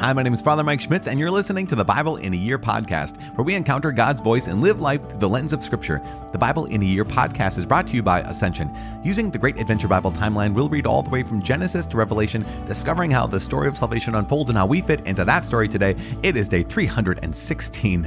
Hi, my name is Father Mike Schmitz, and you're listening to the Bible in a Year podcast, where we encounter God's voice and live life through the lens of Scripture. The Bible in a Year podcast is brought to you by Ascension. Using the Great Adventure Bible timeline, we'll read all the way from Genesis to Revelation, discovering how the story of salvation unfolds and how we fit into that story today. It is day 316.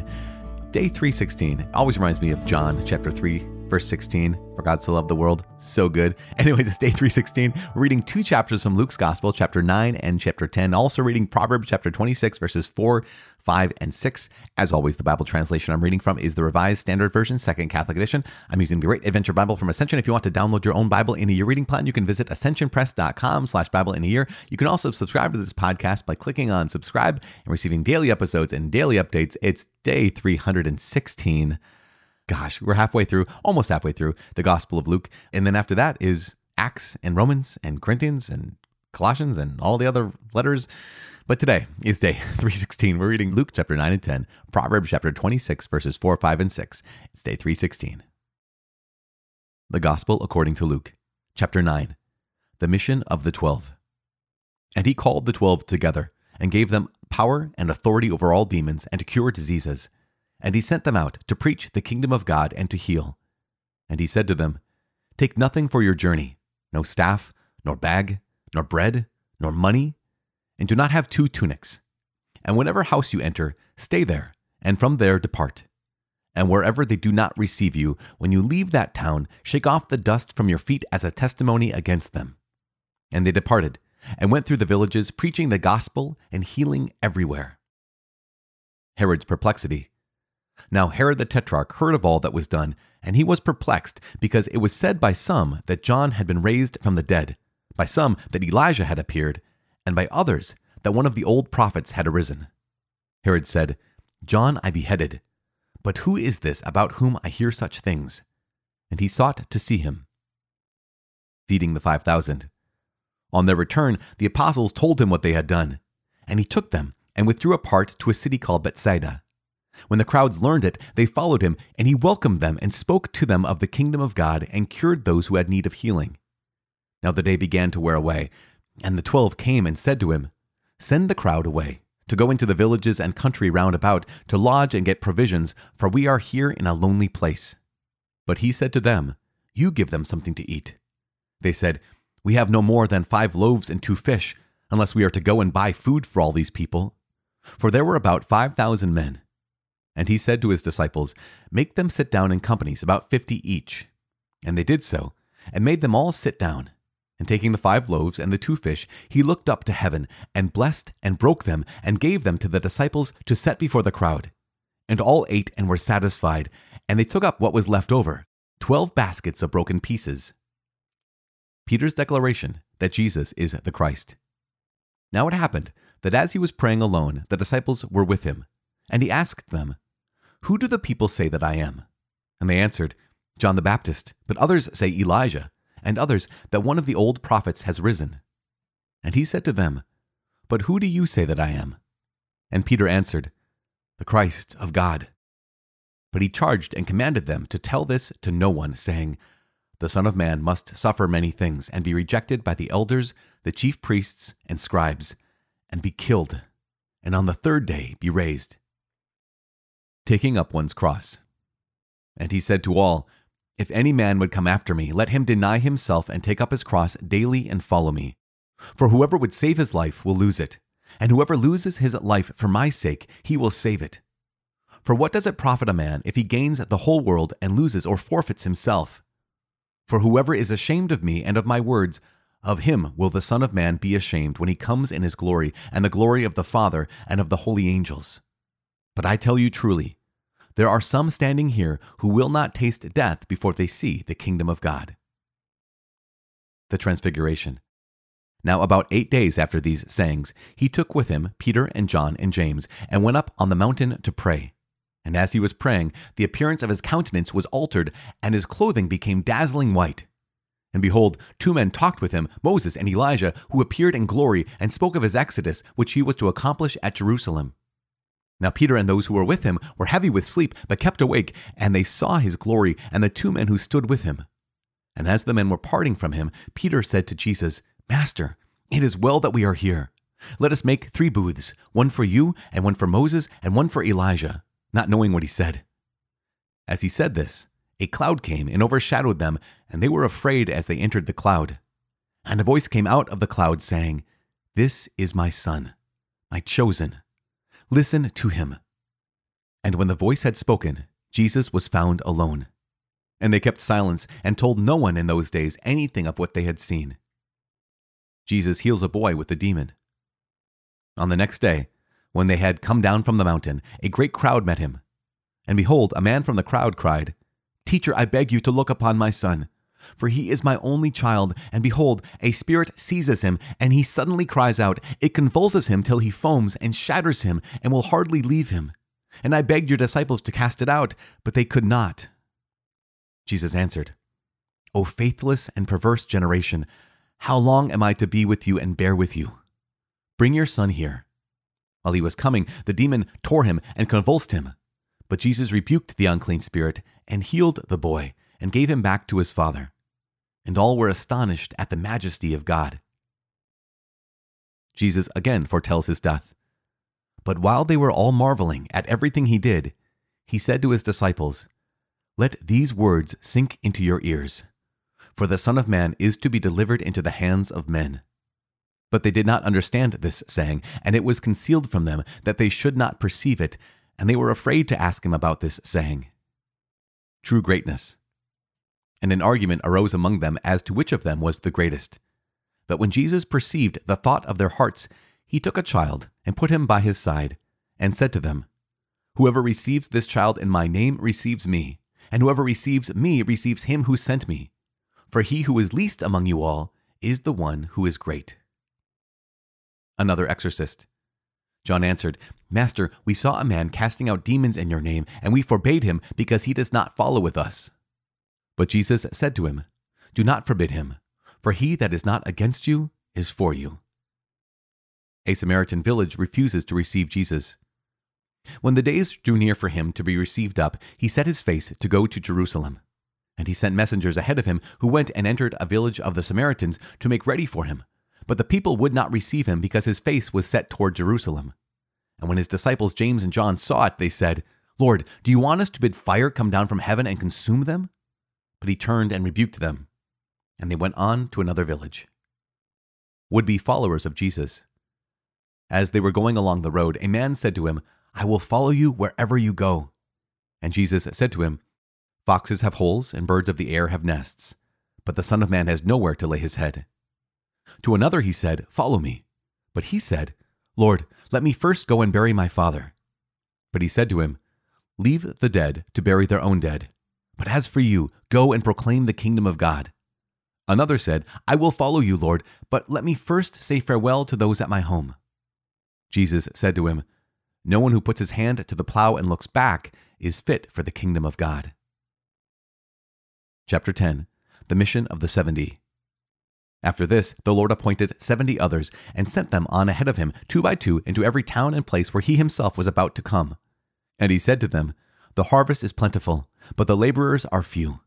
Day 316 always reminds me of John chapter 3 verse 16, for God so loved the world. So good. Anyways, it's day 316. We're reading two chapters from Luke's Gospel, chapter 9 and chapter 10. Also reading Proverbs chapter 26, verses 4, 5, and 6. As always, the Bible translation I'm reading from is the Revised Standard Version, Second Catholic Edition. I'm using the Great Adventure Bible from Ascension. If you want to download your own Bible in a year reading plan, you can visit ascensionpress.com slash Bible in a year. You can also subscribe to this podcast by clicking on subscribe and receiving daily episodes and daily updates. It's day 316 gosh, we're halfway through, almost halfway through the Gospel of Luke. And then after that is Acts and Romans and Corinthians and Colossians and all the other letters. But today is day 316. We're reading Luke chapter 9 and 10, Proverbs chapter 26, verses 4, 5, and 6. It's day 316. The Gospel according to Luke, chapter 9, the mission of the twelve. And he called the twelve together and gave them power and authority over all demons and to cure diseases and he sent them out to preach the kingdom of God and to heal. And he said to them, Take nothing for your journey, no staff, nor bag, nor bread, nor money, and do not have two tunics. And whatever house you enter, stay there, and from there depart. And wherever they do not receive you, when you leave that town, shake off the dust from your feet as a testimony against them. And they departed, and went through the villages, preaching the gospel and healing everywhere. Herod's perplexity. Now Herod the Tetrarch heard of all that was done, and he was perplexed, because it was said by some that John had been raised from the dead, by some that Elijah had appeared, and by others that one of the old prophets had arisen. Herod said, John I beheaded, but who is this about whom I hear such things? And he sought to see him. Feeding the five thousand. On their return, the apostles told him what they had done, and he took them and withdrew apart to a city called Bethsaida. When the crowds learned it, they followed him, and he welcomed them and spoke to them of the kingdom of God and cured those who had need of healing. Now the day began to wear away, and the twelve came and said to him, Send the crowd away, to go into the villages and country round about, to lodge and get provisions, for we are here in a lonely place. But he said to them, You give them something to eat. They said, We have no more than five loaves and two fish, unless we are to go and buy food for all these people. For there were about five thousand men. And he said to his disciples, Make them sit down in companies, about fifty each. And they did so, and made them all sit down. And taking the five loaves and the two fish, he looked up to heaven, and blessed, and broke them, and gave them to the disciples to set before the crowd. And all ate and were satisfied, and they took up what was left over twelve baskets of broken pieces. Peter's declaration that Jesus is the Christ. Now it happened that as he was praying alone, the disciples were with him. And he asked them, Who do the people say that I am? And they answered, John the Baptist, but others say Elijah, and others that one of the old prophets has risen. And he said to them, But who do you say that I am? And Peter answered, The Christ of God. But he charged and commanded them to tell this to no one, saying, The Son of Man must suffer many things, and be rejected by the elders, the chief priests, and scribes, and be killed, and on the third day be raised taking up one's cross. And he said to all, If any man would come after me, let him deny himself and take up his cross daily and follow me. For whoever would save his life will lose it, and whoever loses his life for my sake, he will save it. For what does it profit a man if he gains the whole world and loses or forfeits himself? For whoever is ashamed of me and of my words, of him will the Son of Man be ashamed when he comes in his glory and the glory of the Father and of the holy angels. But I tell you truly, there are some standing here who will not taste death before they see the kingdom of God. The Transfiguration. Now, about eight days after these sayings, he took with him Peter and John and James, and went up on the mountain to pray. And as he was praying, the appearance of his countenance was altered, and his clothing became dazzling white. And behold, two men talked with him, Moses and Elijah, who appeared in glory, and spoke of his exodus, which he was to accomplish at Jerusalem. Now Peter and those who were with him were heavy with sleep, but kept awake, and they saw his glory and the two men who stood with him. And as the men were parting from him, Peter said to Jesus, Master, it is well that we are here. Let us make three booths, one for you, and one for Moses, and one for Elijah, not knowing what he said. As he said this, a cloud came and overshadowed them, and they were afraid as they entered the cloud. And a voice came out of the cloud, saying, This is my Son, my chosen. Listen to him. And when the voice had spoken, Jesus was found alone. And they kept silence and told no one in those days anything of what they had seen. Jesus heals a boy with a demon. On the next day, when they had come down from the mountain, a great crowd met him. And behold, a man from the crowd cried, Teacher, I beg you to look upon my son. For he is my only child, and behold, a spirit seizes him, and he suddenly cries out. It convulses him till he foams and shatters him, and will hardly leave him. And I begged your disciples to cast it out, but they could not. Jesus answered, O faithless and perverse generation, how long am I to be with you and bear with you? Bring your son here. While he was coming, the demon tore him and convulsed him. But Jesus rebuked the unclean spirit and healed the boy and gave him back to his father. And all were astonished at the majesty of God. Jesus again foretells his death. But while they were all marveling at everything he did, he said to his disciples, Let these words sink into your ears, for the Son of Man is to be delivered into the hands of men. But they did not understand this saying, and it was concealed from them that they should not perceive it, and they were afraid to ask him about this saying. True greatness. And an argument arose among them as to which of them was the greatest. But when Jesus perceived the thought of their hearts, he took a child and put him by his side, and said to them, Whoever receives this child in my name receives me, and whoever receives me receives him who sent me. For he who is least among you all is the one who is great. Another exorcist. John answered, Master, we saw a man casting out demons in your name, and we forbade him because he does not follow with us. But Jesus said to him, Do not forbid him, for he that is not against you is for you a Samaritan village refuses to receive Jesus. When the days drew near for him to be received up, he set his face to go to Jerusalem. And he sent messengers ahead of him, who went and entered a village of the Samaritans to make ready for him. But the people would not receive him because his face was set toward Jerusalem. And when his disciples James and John saw it, they said, Lord, do you want us to bid fire come down from heaven and consume them? But he turned and rebuked them. And they went on to another village. Would be followers of Jesus. As they were going along the road, a man said to him, I will follow you wherever you go. And Jesus said to him, Foxes have holes, and birds of the air have nests, but the Son of Man has nowhere to lay his head. To another he said, Follow me. But he said, Lord, let me first go and bury my father. But he said to him, Leave the dead to bury their own dead. But as for you, go and proclaim the kingdom of God. Another said, I will follow you, Lord, but let me first say farewell to those at my home. Jesus said to him, No one who puts his hand to the plow and looks back is fit for the kingdom of God. Chapter 10 The Mission of the Seventy. After this, the Lord appointed seventy others and sent them on ahead of him, two by two, into every town and place where he himself was about to come. And he said to them, The harvest is plentiful, but the laborers are few.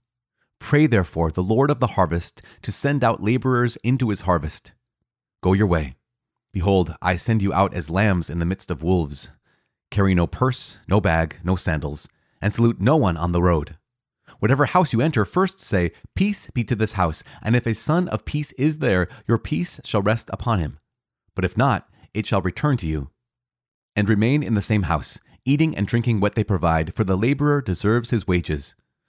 Pray therefore the Lord of the harvest to send out laborers into his harvest. Go your way. Behold, I send you out as lambs in the midst of wolves. Carry no purse, no bag, no sandals, and salute no one on the road. Whatever house you enter, first say, Peace be to this house, and if a son of peace is there, your peace shall rest upon him. But if not, it shall return to you. And remain in the same house, eating and drinking what they provide, for the laborer deserves his wages.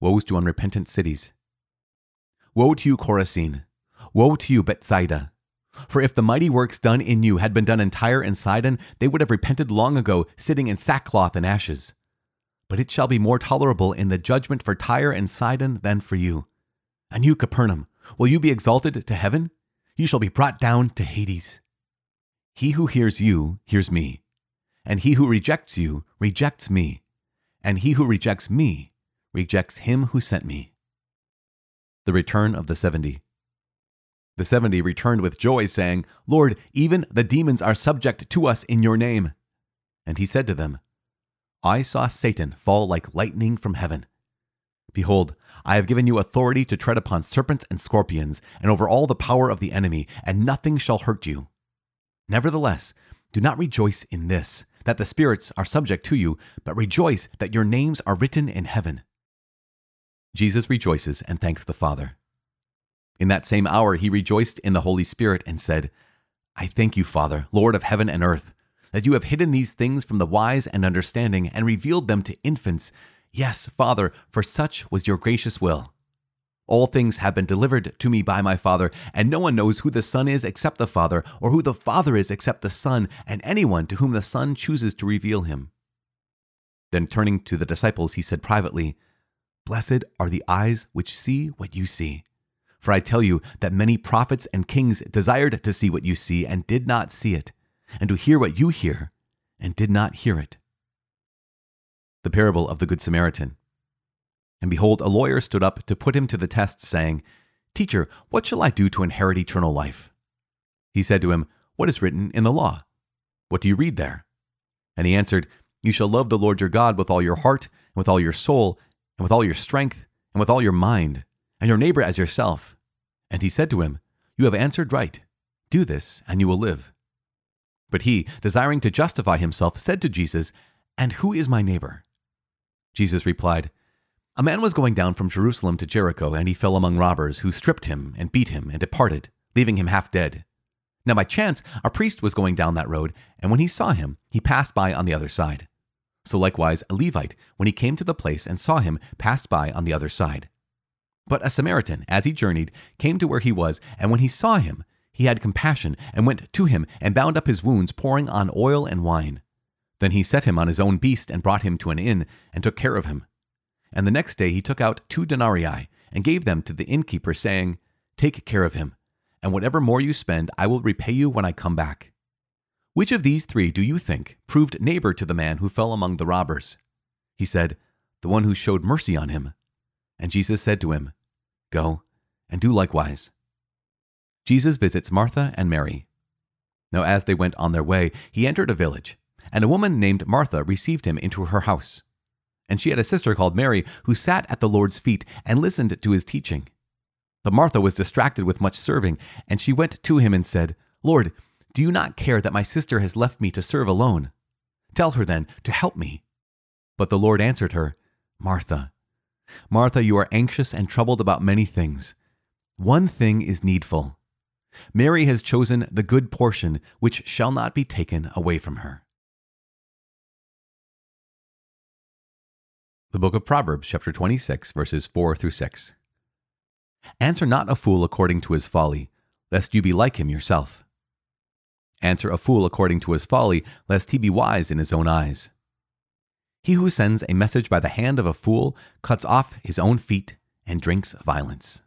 Woes to unrepentant cities. Woe to you, Chorazin! Woe to you, Bethsaida! For if the mighty works done in you had been done in Tyre and Sidon, they would have repented long ago, sitting in sackcloth and ashes. But it shall be more tolerable in the judgment for Tyre and Sidon than for you. And you, Capernaum, will you be exalted to heaven? You shall be brought down to Hades. He who hears you hears me, and he who rejects you rejects me, and he who rejects me rejects him who sent me. The return of the seventy. The seventy returned with joy, saying, Lord, even the demons are subject to us in your name. And he said to them, I saw Satan fall like lightning from heaven. Behold, I have given you authority to tread upon serpents and scorpions, and over all the power of the enemy, and nothing shall hurt you. Nevertheless, do not rejoice in this, that the spirits are subject to you, but rejoice that your names are written in heaven. Jesus rejoices and thanks the Father. In that same hour, he rejoiced in the Holy Spirit and said, I thank you, Father, Lord of heaven and earth, that you have hidden these things from the wise and understanding and revealed them to infants. Yes, Father, for such was your gracious will. All things have been delivered to me by my Father, and no one knows who the Son is except the Father, or who the Father is except the Son, and anyone to whom the Son chooses to reveal him. Then turning to the disciples, he said privately, Blessed are the eyes which see what you see. For I tell you that many prophets and kings desired to see what you see and did not see it, and to hear what you hear and did not hear it. The parable of the Good Samaritan. And behold, a lawyer stood up to put him to the test, saying, Teacher, what shall I do to inherit eternal life? He said to him, What is written in the law? What do you read there? And he answered, You shall love the Lord your God with all your heart, and with all your soul, and with all your strength, and with all your mind, and your neighbor as yourself. And he said to him, You have answered right. Do this, and you will live. But he, desiring to justify himself, said to Jesus, And who is my neighbor? Jesus replied, A man was going down from Jerusalem to Jericho, and he fell among robbers, who stripped him and beat him and departed, leaving him half dead. Now by chance, a priest was going down that road, and when he saw him, he passed by on the other side. So likewise, a Levite, when he came to the place and saw him, passed by on the other side. But a Samaritan, as he journeyed, came to where he was, and when he saw him, he had compassion, and went to him, and bound up his wounds, pouring on oil and wine. Then he set him on his own beast, and brought him to an inn, and took care of him. And the next day he took out two denarii, and gave them to the innkeeper, saying, Take care of him, and whatever more you spend, I will repay you when I come back. Which of these three do you think proved neighbor to the man who fell among the robbers? He said, The one who showed mercy on him. And Jesus said to him, Go and do likewise. Jesus visits Martha and Mary. Now, as they went on their way, he entered a village, and a woman named Martha received him into her house. And she had a sister called Mary who sat at the Lord's feet and listened to his teaching. But Martha was distracted with much serving, and she went to him and said, Lord, do you not care that my sister has left me to serve alone? Tell her then to help me. But the Lord answered her, Martha, Martha, you are anxious and troubled about many things. One thing is needful. Mary has chosen the good portion, which shall not be taken away from her. The book of Proverbs, chapter 26, verses 4 through 6. Answer not a fool according to his folly, lest you be like him yourself. Answer a fool according to his folly, lest he be wise in his own eyes. He who sends a message by the hand of a fool cuts off his own feet and drinks violence.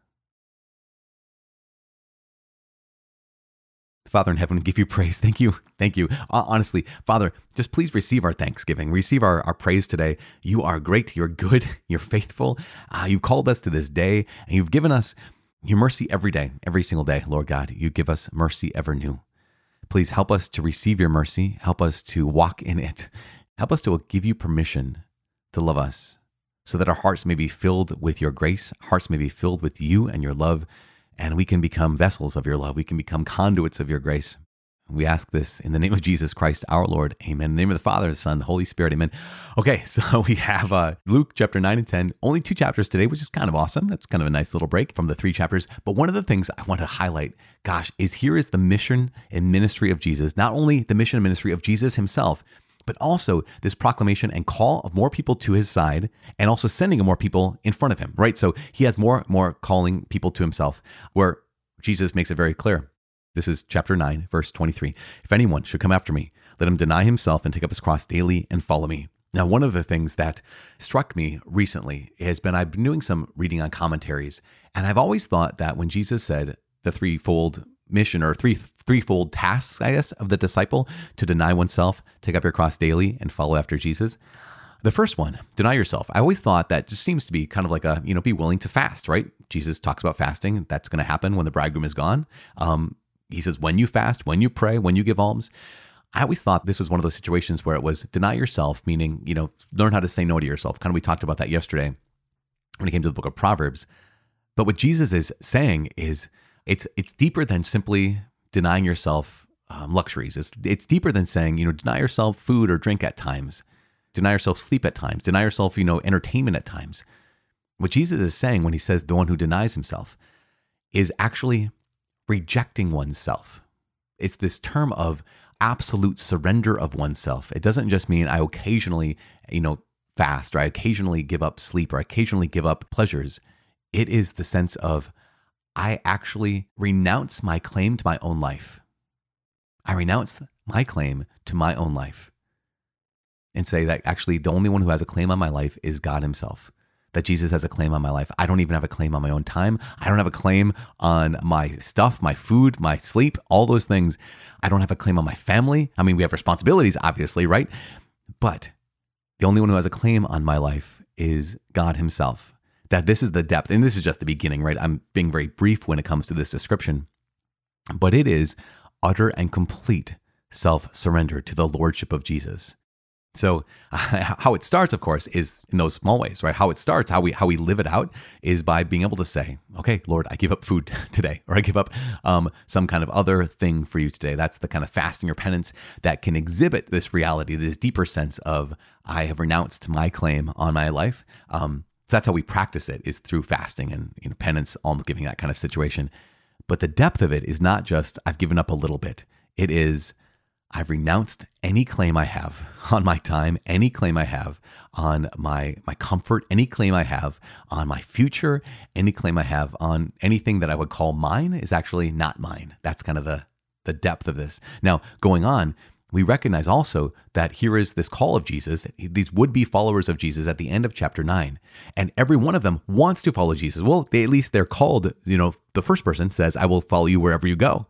Father in heaven, give you praise. Thank you. Thank you. Honestly, Father, just please receive our thanksgiving. Receive our, our praise today. You are great. You're good. You're faithful. Uh, you've called us to this day, and you've given us your mercy every day, every single day, Lord God. You give us mercy ever new. Please help us to receive your mercy. Help us to walk in it. Help us to give you permission to love us so that our hearts may be filled with your grace, hearts may be filled with you and your love, and we can become vessels of your love. We can become conduits of your grace. We ask this in the name of Jesus Christ, our Lord. Amen. In the name of the Father, the Son, the Holy Spirit. Amen. Okay, so we have uh, Luke chapter 9 and 10, only two chapters today, which is kind of awesome. That's kind of a nice little break from the three chapters. But one of the things I want to highlight, gosh, is here is the mission and ministry of Jesus. Not only the mission and ministry of Jesus himself, but also this proclamation and call of more people to his side and also sending more people in front of him, right? So he has more more calling people to himself where Jesus makes it very clear. This is chapter 9, verse 23. If anyone should come after me, let him deny himself and take up his cross daily and follow me. Now, one of the things that struck me recently has been I've been doing some reading on commentaries, and I've always thought that when Jesus said the threefold mission or three threefold tasks, I guess, of the disciple to deny oneself, take up your cross daily, and follow after Jesus. The first one, deny yourself. I always thought that just seems to be kind of like a, you know, be willing to fast, right? Jesus talks about fasting. That's going to happen when the bridegroom is gone. Um, he says, when you fast, when you pray, when you give alms. I always thought this was one of those situations where it was deny yourself, meaning, you know, learn how to say no to yourself. Kind of we talked about that yesterday when it came to the book of Proverbs. But what Jesus is saying is it's it's deeper than simply denying yourself um, luxuries. It's it's deeper than saying, you know, deny yourself food or drink at times. Deny yourself sleep at times. Deny yourself, you know, entertainment at times. What Jesus is saying when he says the one who denies himself is actually rejecting oneself. It's this term of absolute surrender of oneself. It doesn't just mean I occasionally, you know, fast or I occasionally give up sleep or I occasionally give up pleasures. It is the sense of I actually renounce my claim to my own life. I renounce my claim to my own life and say that actually the only one who has a claim on my life is God Himself. That Jesus has a claim on my life. I don't even have a claim on my own time. I don't have a claim on my stuff, my food, my sleep, all those things. I don't have a claim on my family. I mean, we have responsibilities, obviously, right? But the only one who has a claim on my life is God Himself. That this is the depth, and this is just the beginning, right? I'm being very brief when it comes to this description, but it is utter and complete self surrender to the Lordship of Jesus. So how it starts, of course, is in those small ways, right? How it starts, how we how we live it out, is by being able to say, "Okay, Lord, I give up food today, or I give up um, some kind of other thing for you today." That's the kind of fasting or penance that can exhibit this reality, this deeper sense of I have renounced my claim on my life. Um, so that's how we practice it is through fasting and you know, penance, almost giving that kind of situation. But the depth of it is not just I've given up a little bit. It is I've renounced any claim I have on my time, any claim I have on my my comfort, any claim I have on my future, any claim I have on anything that I would call mine is actually not mine. That's kind of the the depth of this. Now, going on, we recognize also that here is this call of Jesus, these would be followers of Jesus at the end of chapter 9. And every one of them wants to follow Jesus. Well, they, at least they're called, you know, the first person says, I will follow you wherever you go.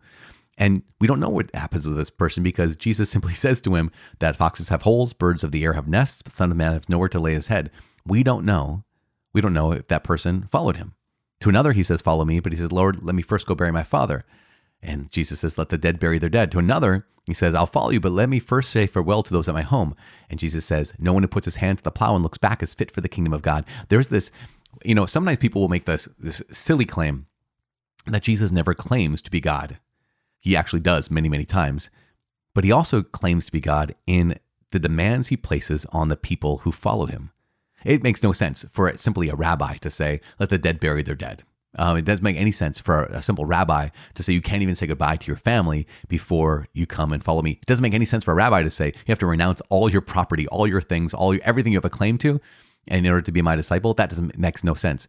And we don't know what happens with this person because Jesus simply says to him that foxes have holes, birds of the air have nests, but the Son of Man has nowhere to lay his head. We don't know. We don't know if that person followed him. To another, he says, Follow me, but he says, Lord, let me first go bury my father. And Jesus says, Let the dead bury their dead. To another, he says, I'll follow you, but let me first say farewell to those at my home. And Jesus says, No one who puts his hand to the plow and looks back is fit for the kingdom of God. There's this, you know, sometimes people will make this, this silly claim that Jesus never claims to be God. He actually does many, many times. But he also claims to be God in the demands he places on the people who follow him. It makes no sense for simply a rabbi to say, let the dead bury their dead. Um, it doesn't make any sense for a simple rabbi to say you can't even say goodbye to your family before you come and follow me. It doesn't make any sense for a rabbi to say you have to renounce all your property, all your things, all your, everything you have a claim to, in order to be my disciple. That doesn't makes no sense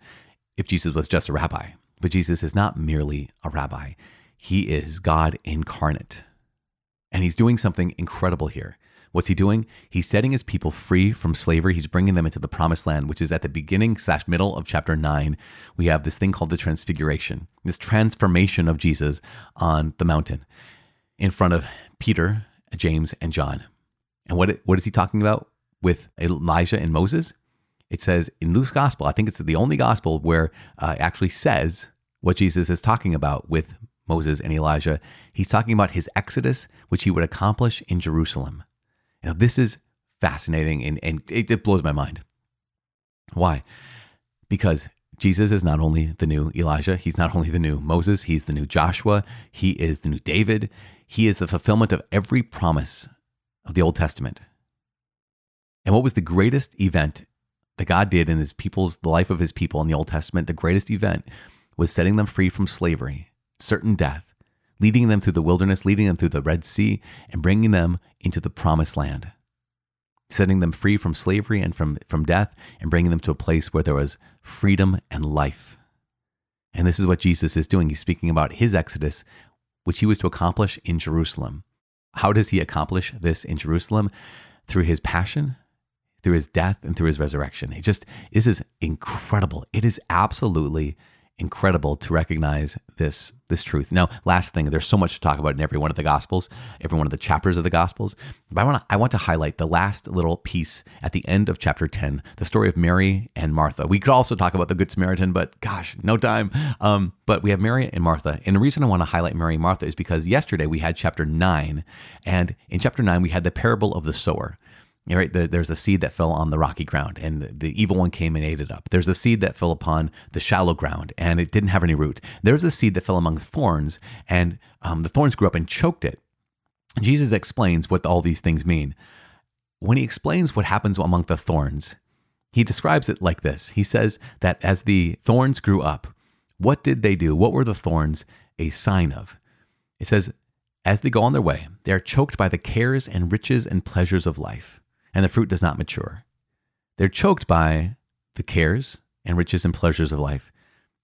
if Jesus was just a rabbi. But Jesus is not merely a rabbi. He is God incarnate. And he's doing something incredible here. What's he doing? He's setting his people free from slavery. He's bringing them into the promised land, which is at the beginning slash middle of chapter nine. We have this thing called the transfiguration, this transformation of Jesus on the mountain in front of Peter, James, and John. And what, what is he talking about with Elijah and Moses? It says in Luke's gospel, I think it's the only gospel where uh, it actually says what Jesus is talking about with Moses and Elijah, he's talking about his exodus, which he would accomplish in Jerusalem. Now, this is fascinating and, and it, it blows my mind. Why? Because Jesus is not only the new Elijah, he's not only the new Moses, he's the new Joshua, he is the new David, he is the fulfillment of every promise of the Old Testament. And what was the greatest event that God did in his people's the life of his people in the Old Testament? The greatest event was setting them free from slavery certain death, leading them through the wilderness, leading them through the Red Sea, and bringing them into the promised land, setting them free from slavery and from, from death, and bringing them to a place where there was freedom and life. And this is what Jesus is doing. He's speaking about his exodus, which he was to accomplish in Jerusalem. How does he accomplish this in Jerusalem? Through his passion, through his death, and through his resurrection. It just, this is incredible. It is absolutely incredible to recognize this this truth. Now, last thing, there's so much to talk about in every one of the gospels, every one of the chapters of the gospels. But I want to I want to highlight the last little piece at the end of chapter 10, the story of Mary and Martha. We could also talk about the Good Samaritan, but gosh, no time. Um, but we have Mary and Martha. And the reason I want to highlight Mary and Martha is because yesterday we had chapter 9, and in chapter 9 we had the parable of the sower. Right, there's a seed that fell on the rocky ground, and the evil one came and ate it up. There's a seed that fell upon the shallow ground, and it didn't have any root. There's a seed that fell among thorns, and um, the thorns grew up and choked it. Jesus explains what all these things mean. When he explains what happens among the thorns, he describes it like this. He says that as the thorns grew up, what did they do? What were the thorns a sign of? It says, as they go on their way, they are choked by the cares and riches and pleasures of life and the fruit does not mature. They're choked by the cares and riches and pleasures of life.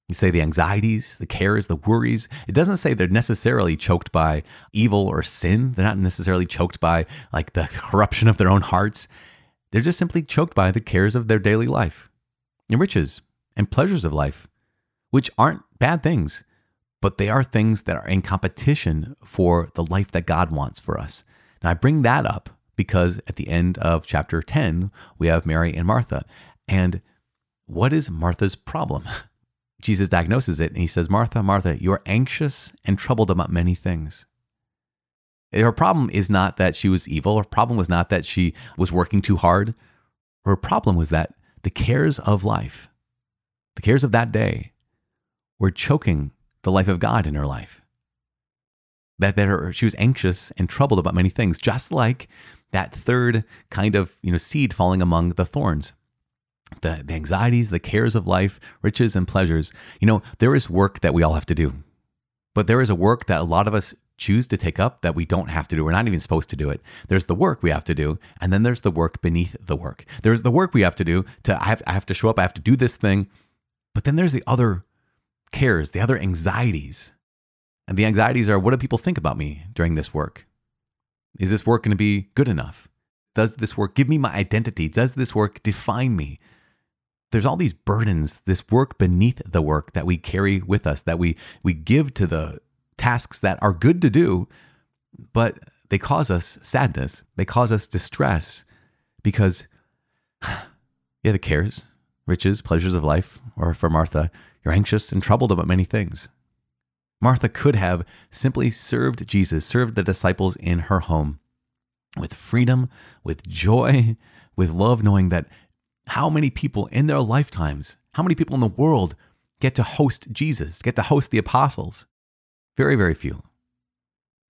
You say the anxieties, the cares, the worries. It doesn't say they're necessarily choked by evil or sin. They're not necessarily choked by like the corruption of their own hearts. They're just simply choked by the cares of their daily life and riches and pleasures of life, which aren't bad things, but they are things that are in competition for the life that God wants for us. Now, I bring that up because at the end of chapter 10, we have Mary and Martha. And what is Martha's problem? Jesus diagnoses it and he says, Martha, Martha, you're anxious and troubled about many things. Her problem is not that she was evil. Her problem was not that she was working too hard. Her problem was that the cares of life, the cares of that day, were choking the life of God in her life. That, that her, she was anxious and troubled about many things, just like that third kind of you know seed falling among the thorns the, the anxieties the cares of life riches and pleasures you know there is work that we all have to do but there is a work that a lot of us choose to take up that we don't have to do. We're not even supposed to do it. There's the work we have to do, and then there's the work beneath the work. There's the work we have to do to I have, I have to show up, I have to do this thing. But then there's the other cares, the other anxieties. And the anxieties are what do people think about me during this work? Is this work going to be good enough? Does this work give me my identity? Does this work define me? There's all these burdens, this work beneath the work that we carry with us, that we, we give to the tasks that are good to do, but they cause us sadness. They cause us distress because, yeah, the cares, riches, pleasures of life, or for Martha, you're anxious and troubled about many things. Martha could have simply served Jesus, served the disciples in her home with freedom, with joy, with love, knowing that how many people in their lifetimes, how many people in the world get to host Jesus, get to host the apostles? Very, very few.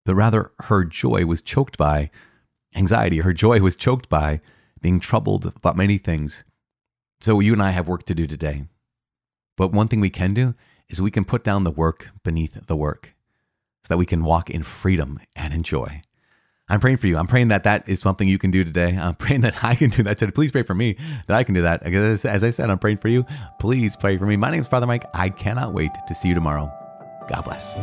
But rather, her joy was choked by anxiety. Her joy was choked by being troubled about many things. So, you and I have work to do today. But one thing we can do is we can put down the work beneath the work so that we can walk in freedom and enjoy. I'm praying for you. I'm praying that that is something you can do today. I'm praying that I can do that today. Please pray for me that I can do that. As I said, I'm praying for you. Please pray for me. My name is Father Mike. I cannot wait to see you tomorrow. God bless.